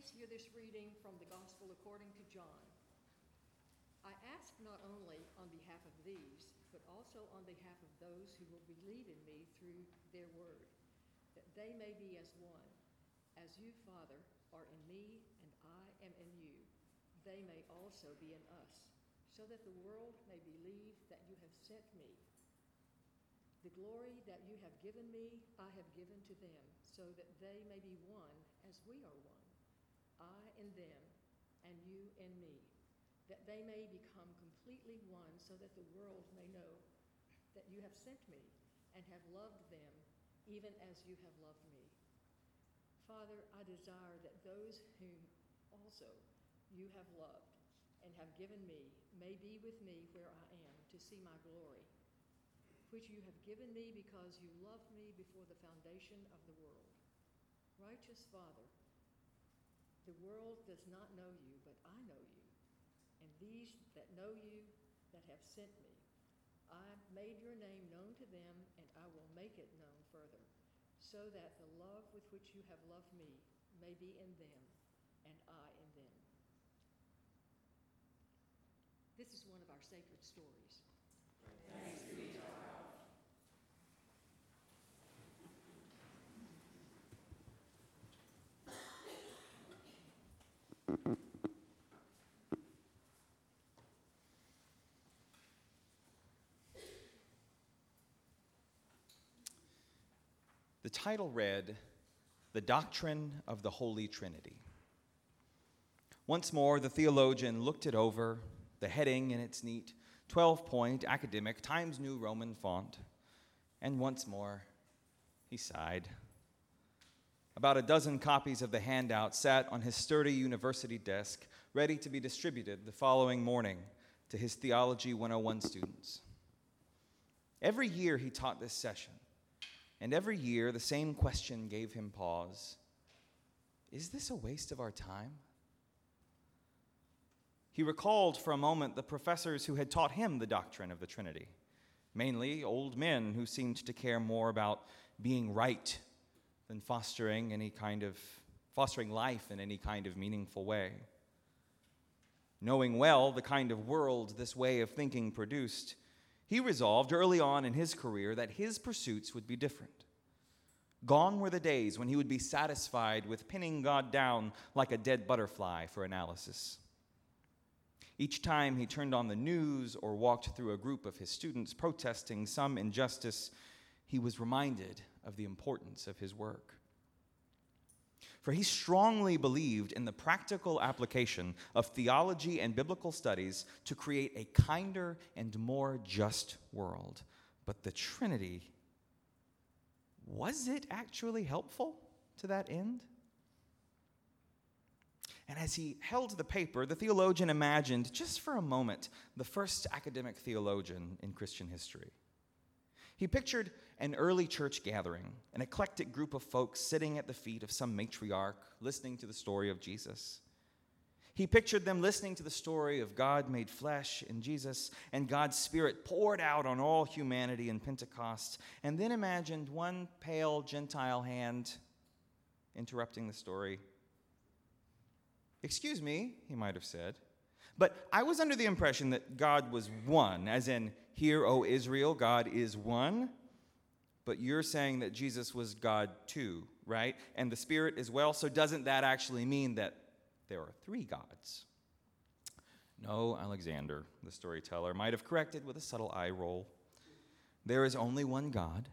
Please hear this reading from the Gospel according to John. I ask not only on behalf of these, but also on behalf of those who will believe in me through their word, that they may be as one. As you, Father, are in me and I am in you, they may also be in us, so that the world may believe that you have sent me. The glory that you have given me, I have given to them, so that they may be one as we are one. I in them, and you in me, that they may become completely one, so that the world may know that you have sent me and have loved them, even as you have loved me. Father, I desire that those whom also you have loved and have given me may be with me where I am to see my glory which you have given me because you loved me before the foundation of the world. Righteous Father, the world does not know you, but I know you. And these that know you, that have sent me, I made your name known to them, and I will make it known further, so that the love with which you have loved me may be in them, and I in them. This is one of our sacred stories. Thanks The title read, The Doctrine of the Holy Trinity. Once more, the theologian looked it over, the heading in its neat 12 point academic Times New Roman font, and once more he sighed. About a dozen copies of the handout sat on his sturdy university desk, ready to be distributed the following morning to his Theology 101 students. Every year he taught this session, and every year the same question gave him pause Is this a waste of our time? He recalled for a moment the professors who had taught him the doctrine of the Trinity, mainly old men who seemed to care more about being right than fostering any kind of fostering life in any kind of meaningful way. Knowing well the kind of world this way of thinking produced, he resolved early on in his career that his pursuits would be different. Gone were the days when he would be satisfied with pinning God down like a dead butterfly for analysis. Each time he turned on the news or walked through a group of his students protesting some injustice, he was reminded of the importance of his work for he strongly believed in the practical application of theology and biblical studies to create a kinder and more just world. But the Trinity, was it actually helpful to that end? And as he held the paper, the theologian imagined, just for a moment, the first academic theologian in Christian history. He pictured an early church gathering, an eclectic group of folks sitting at the feet of some matriarch, listening to the story of Jesus. He pictured them listening to the story of God made flesh in Jesus and God's Spirit poured out on all humanity in Pentecost, and then imagined one pale Gentile hand interrupting the story. Excuse me, he might have said, but I was under the impression that God was one, as in, Hear, O Israel, God is one. But you're saying that Jesus was God too, right? And the Spirit as well. So doesn't that actually mean that there are three gods? No, Alexander, the storyteller, might have corrected with a subtle eye roll. There is only one God,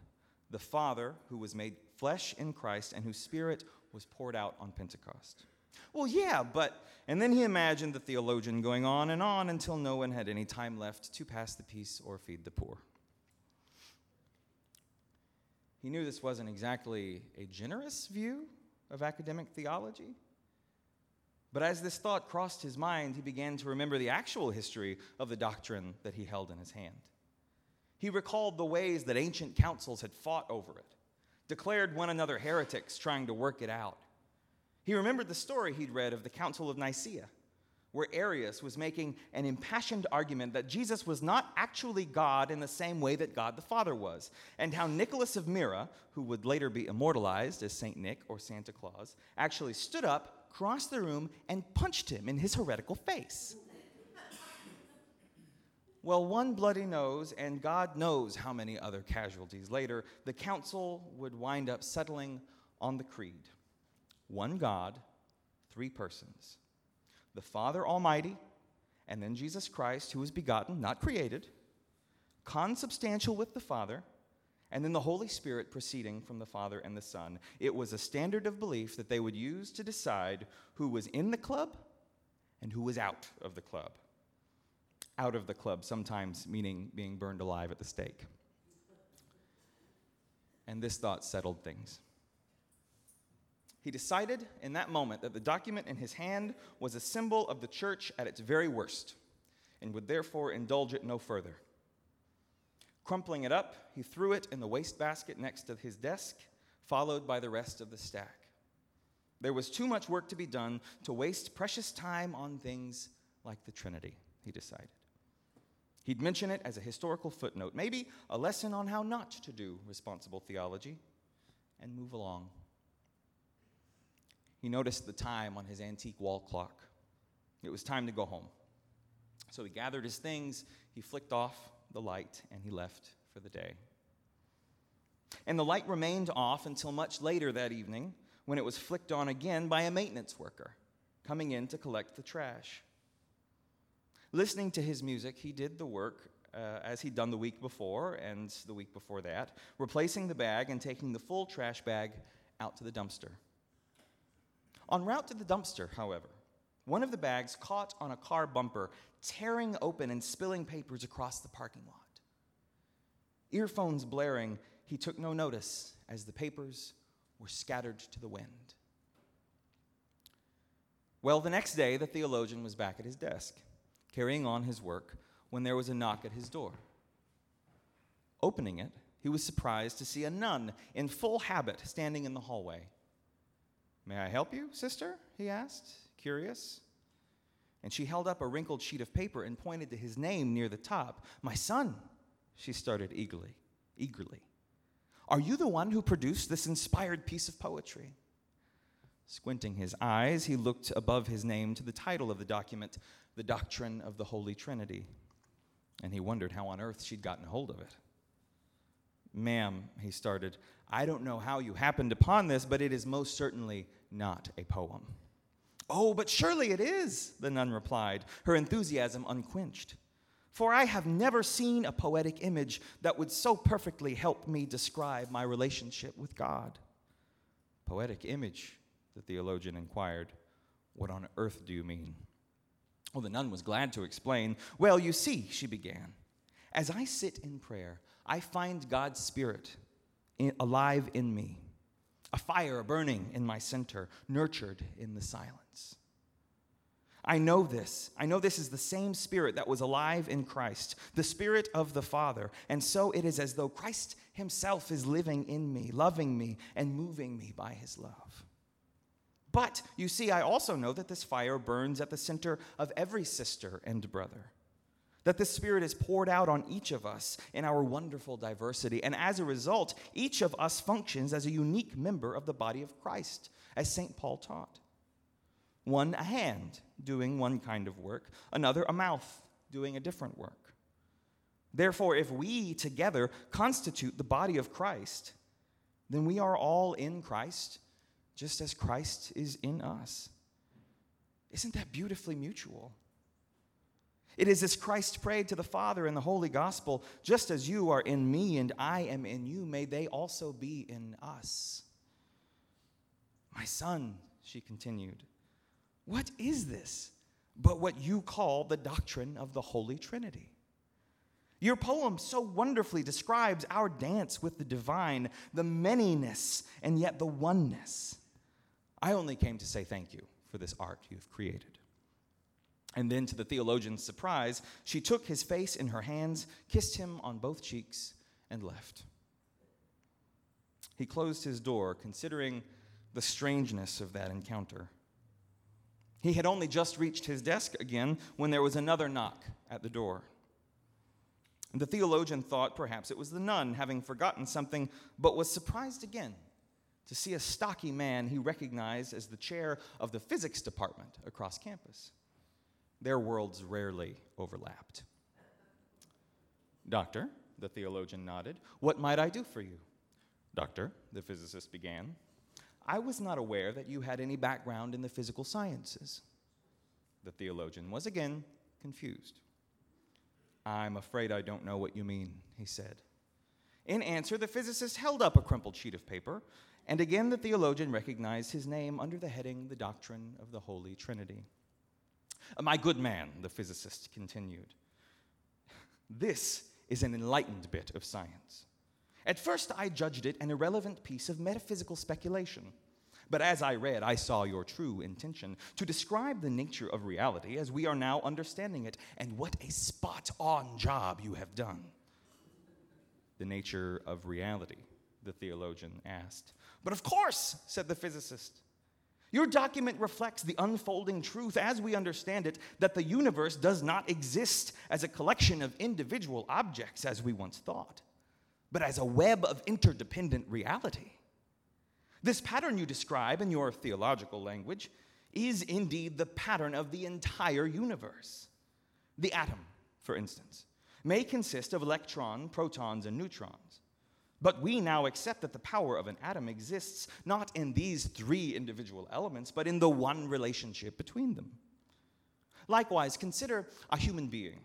the Father, who was made flesh in Christ and whose Spirit was poured out on Pentecost. Well, yeah, but. And then he imagined the theologian going on and on until no one had any time left to pass the peace or feed the poor. He knew this wasn't exactly a generous view of academic theology. But as this thought crossed his mind, he began to remember the actual history of the doctrine that he held in his hand. He recalled the ways that ancient councils had fought over it, declared one another heretics trying to work it out, he remembered the story he'd read of the Council of Nicaea, where Arius was making an impassioned argument that Jesus was not actually God in the same way that God the Father was, and how Nicholas of Myra, who would later be immortalized as St. Nick or Santa Claus, actually stood up crossed the room and punched him in his heretical face. Well, one bloody nose, and God knows how many other casualties later, the council would wind up settling on the creed one God, three persons the Father Almighty, and then Jesus Christ, who was begotten, not created, consubstantial with the Father, and then the Holy Spirit proceeding from the Father and the Son. It was a standard of belief that they would use to decide who was in the club and who was out of the club. Out of the club, sometimes meaning being burned alive at the stake. And this thought settled things. He decided in that moment that the document in his hand was a symbol of the church at its very worst and would therefore indulge it no further. Crumpling it up, he threw it in the wastebasket next to his desk, followed by the rest of the stack. There was too much work to be done to waste precious time on things like the Trinity, he decided. He'd mention it as a historical footnote, maybe a lesson on how not to do responsible theology, and move along. He noticed the time on his antique wall clock. It was time to go home. So he gathered his things, he flicked off the light, and he left for the day. And the light remained off until much later that evening when it was flicked on again by a maintenance worker coming in to collect the trash. Listening to his music, he did the work uh, as he'd done the week before and the week before that, replacing the bag and taking the full trash bag out to the dumpster. En route to the dumpster, however, one of the bags caught on a car bumper, tearing open and spilling papers across the parking lot. Earphones blaring, he took no notice as the papers were scattered to the wind. Well, the next day, the theologian was back at his desk, carrying on his work, when there was a knock at his door. Opening it, he was surprised to see a nun in full habit standing in the hallway. May I help you, sister? he asked, curious. And she held up a wrinkled sheet of paper and pointed to his name near the top. My son, she started eagerly, eagerly. Are you the one who produced this inspired piece of poetry? Squinting his eyes, he looked above his name to the title of the document, The Doctrine of the Holy Trinity, and he wondered how on earth she'd gotten hold of it. Ma'am, he started, I don't know how you happened upon this, but it is most certainly not a poem. Oh, but surely it is, the nun replied, her enthusiasm unquenched. For I have never seen a poetic image that would so perfectly help me describe my relationship with God. Poetic image, the theologian inquired. What on earth do you mean? Well, the nun was glad to explain. Well, you see, she began, as I sit in prayer, I find God's Spirit in, alive in me, a fire burning in my center, nurtured in the silence. I know this. I know this is the same Spirit that was alive in Christ, the Spirit of the Father. And so it is as though Christ Himself is living in me, loving me, and moving me by His love. But you see, I also know that this fire burns at the center of every sister and brother that the Spirit is poured out on each of us in our wonderful diversity. And as a result, each of us functions as a unique member of the body of Christ, as St. Paul taught. One a hand, doing one kind of work, another a mouth, doing a different work. Therefore, if we together constitute the body of Christ, then we are all in Christ, just as Christ is in us. Isn't that beautifully mutual? It is as Christ prayed to the Father in the Holy Gospel just as you are in me and I am in you, may they also be in us. My son, she continued, what is this but what you call the doctrine of the Holy Trinity? Your poem so wonderfully describes our dance with the divine, the manyness, and yet the oneness. I only came to say thank you for this art you've created. And then, to the theologian's surprise, she took his face in her hands, kissed him on both cheeks, and left. He closed his door, considering the strangeness of that encounter. He had only just reached his desk again when there was another knock at the door. The theologian thought perhaps it was the nun having forgotten something, but was surprised again to see a stocky man he recognized as the chair of the physics department across campus. Their worlds rarely overlapped. Doctor, the theologian nodded, what might I do for you? Doctor, the physicist began, I was not aware that you had any background in the physical sciences. The theologian was again confused. I'm afraid I don't know what you mean, he said. In answer, the physicist held up a crumpled sheet of paper, and again the theologian recognized his name under the heading The Doctrine of the Holy Trinity. Uh, my good man, the physicist continued, this is an enlightened bit of science. At first, I judged it an irrelevant piece of metaphysical speculation. But as I read, I saw your true intention to describe the nature of reality as we are now understanding it, and what a spot on job you have done. The nature of reality, the theologian asked. But of course, said the physicist. Your document reflects the unfolding truth as we understand it that the universe does not exist as a collection of individual objects as we once thought, but as a web of interdependent reality. This pattern you describe in your theological language is indeed the pattern of the entire universe. The atom, for instance, may consist of electrons, protons, and neutrons. But we now accept that the power of an atom exists not in these three individual elements, but in the one relationship between them. Likewise, consider a human being.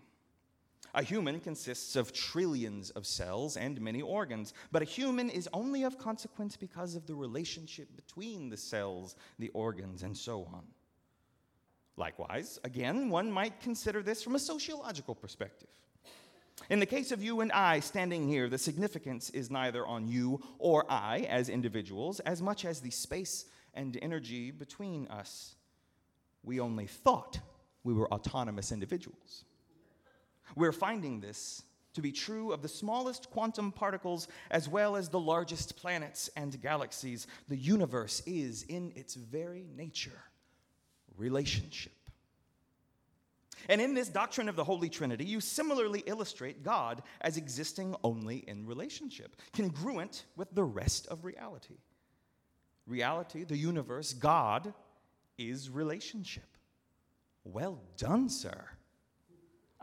A human consists of trillions of cells and many organs, but a human is only of consequence because of the relationship between the cells, the organs, and so on. Likewise, again, one might consider this from a sociological perspective. In the case of you and I standing here, the significance is neither on you or I as individuals as much as the space and energy between us. We only thought we were autonomous individuals. We're finding this to be true of the smallest quantum particles as well as the largest planets and galaxies. The universe is, in its very nature, relationship. And in this doctrine of the Holy Trinity, you similarly illustrate God as existing only in relationship, congruent with the rest of reality. Reality, the universe, God is relationship. Well done, sir.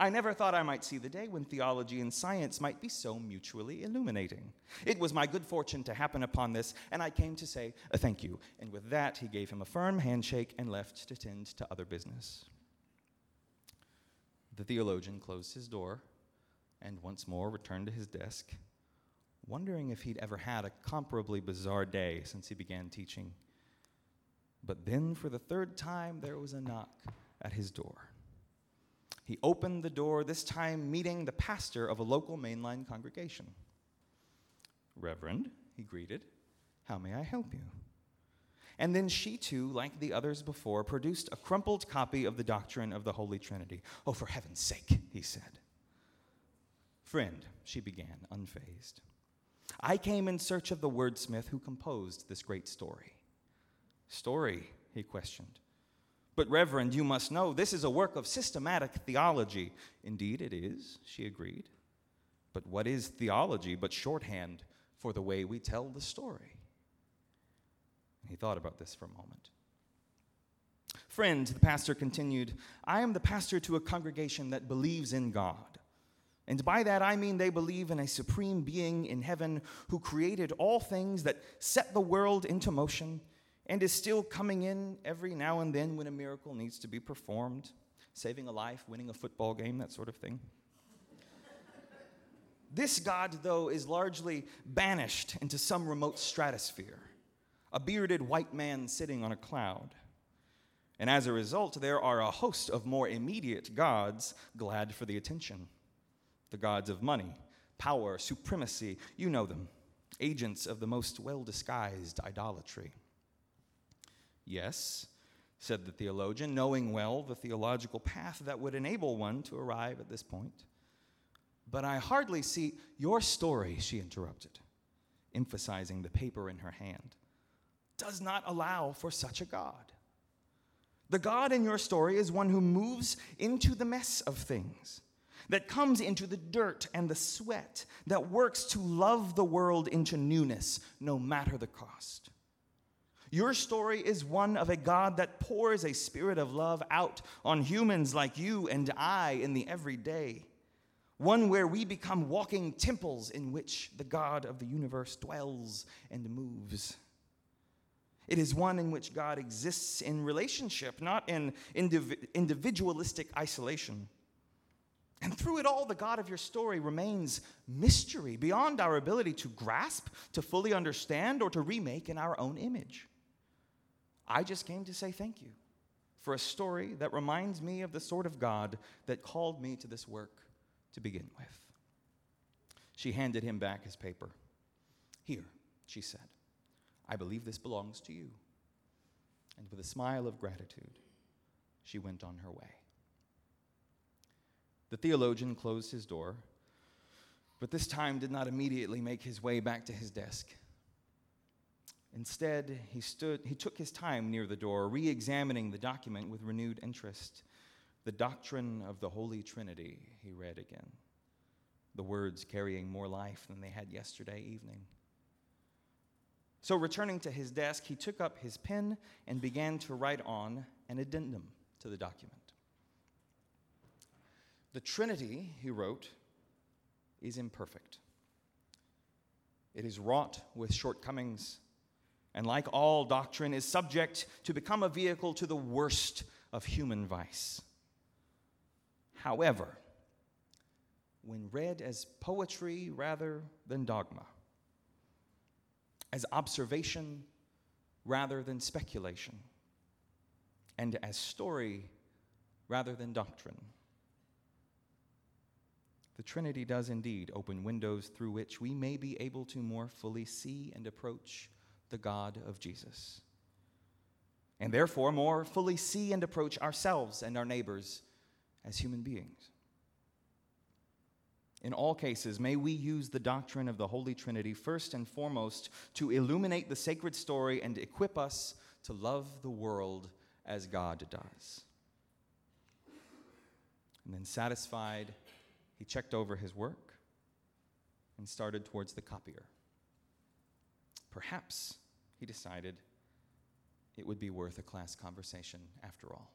I never thought I might see the day when theology and science might be so mutually illuminating. It was my good fortune to happen upon this, and I came to say a thank you. And with that, he gave him a firm handshake and left to tend to other business. The theologian closed his door and once more returned to his desk, wondering if he'd ever had a comparably bizarre day since he began teaching. But then, for the third time, there was a knock at his door. He opened the door, this time meeting the pastor of a local mainline congregation. Reverend, he greeted, how may I help you? And then she too, like the others before, produced a crumpled copy of the doctrine of the Holy Trinity. Oh, for heaven's sake, he said. Friend, she began, unfazed, I came in search of the wordsmith who composed this great story. Story, he questioned. But, Reverend, you must know this is a work of systematic theology. Indeed, it is, she agreed. But what is theology but shorthand for the way we tell the story? He thought about this for a moment. Friend, the pastor continued, I am the pastor to a congregation that believes in God. And by that I mean they believe in a supreme being in heaven who created all things that set the world into motion and is still coming in every now and then when a miracle needs to be performed, saving a life, winning a football game, that sort of thing. this God, though, is largely banished into some remote stratosphere a bearded white man sitting on a cloud. And as a result, there are a host of more immediate gods glad for the attention the gods of money, power, supremacy, you know them, agents of the most well disguised idolatry. Yes, said the theologian, knowing well the theological path that would enable one to arrive at this point. But I hardly see your story, she interrupted, emphasizing the paper in her hand does not allow for such a God. The God in your story is one who moves into the mess of things, that comes into the dirt and the sweat, that works to love the world into newness, no matter the cost. Your story is one of a God that pours a spirit of love out on humans like you and I in the everyday. One where we become walking temples in which the God of the universe dwells and moves. It is one in which God exists in relationship, not in indiv- individualistic isolation. And through it all, the God of your story remains mystery beyond our ability to grasp, to fully understand, or to remake in our own image. I just came to say thank you for a story that reminds me of the sort of God that called me to this work to begin with. She handed him back his paper. Here, she said, I believe this belongs to you. And with a smile of gratitude, she went on her way. The theologian closed his door, but this time did not immediately make his way back to his desk. Instead, he, stood, he took his time near the door, re examining the document with renewed interest. The doctrine of the Holy Trinity, he read again, the words carrying more life than they had yesterday evening. So, returning to his desk, he took up his pen and began to write on an addendum to the document. The Trinity, he wrote, is imperfect. It is wrought with shortcomings and like all doctrine, is subject to become a vehicle to the worst of human vice. However, when read as poetry rather than dogma, as observation rather than speculation, and as story rather than doctrine, the Trinity does indeed open windows through which we may be able to more fully see and approach the God of Jesus. And therefore, more fully see and approach ourselves and our neighbors as human beings. In all cases, may we use the doctrine of the Holy Trinity first and foremost to illuminate the sacred story and equip us to love the world as God does. And then, satisfied, he checked over his work and started towards the copier. Perhaps, he decided, it would be worth a class conversation after all.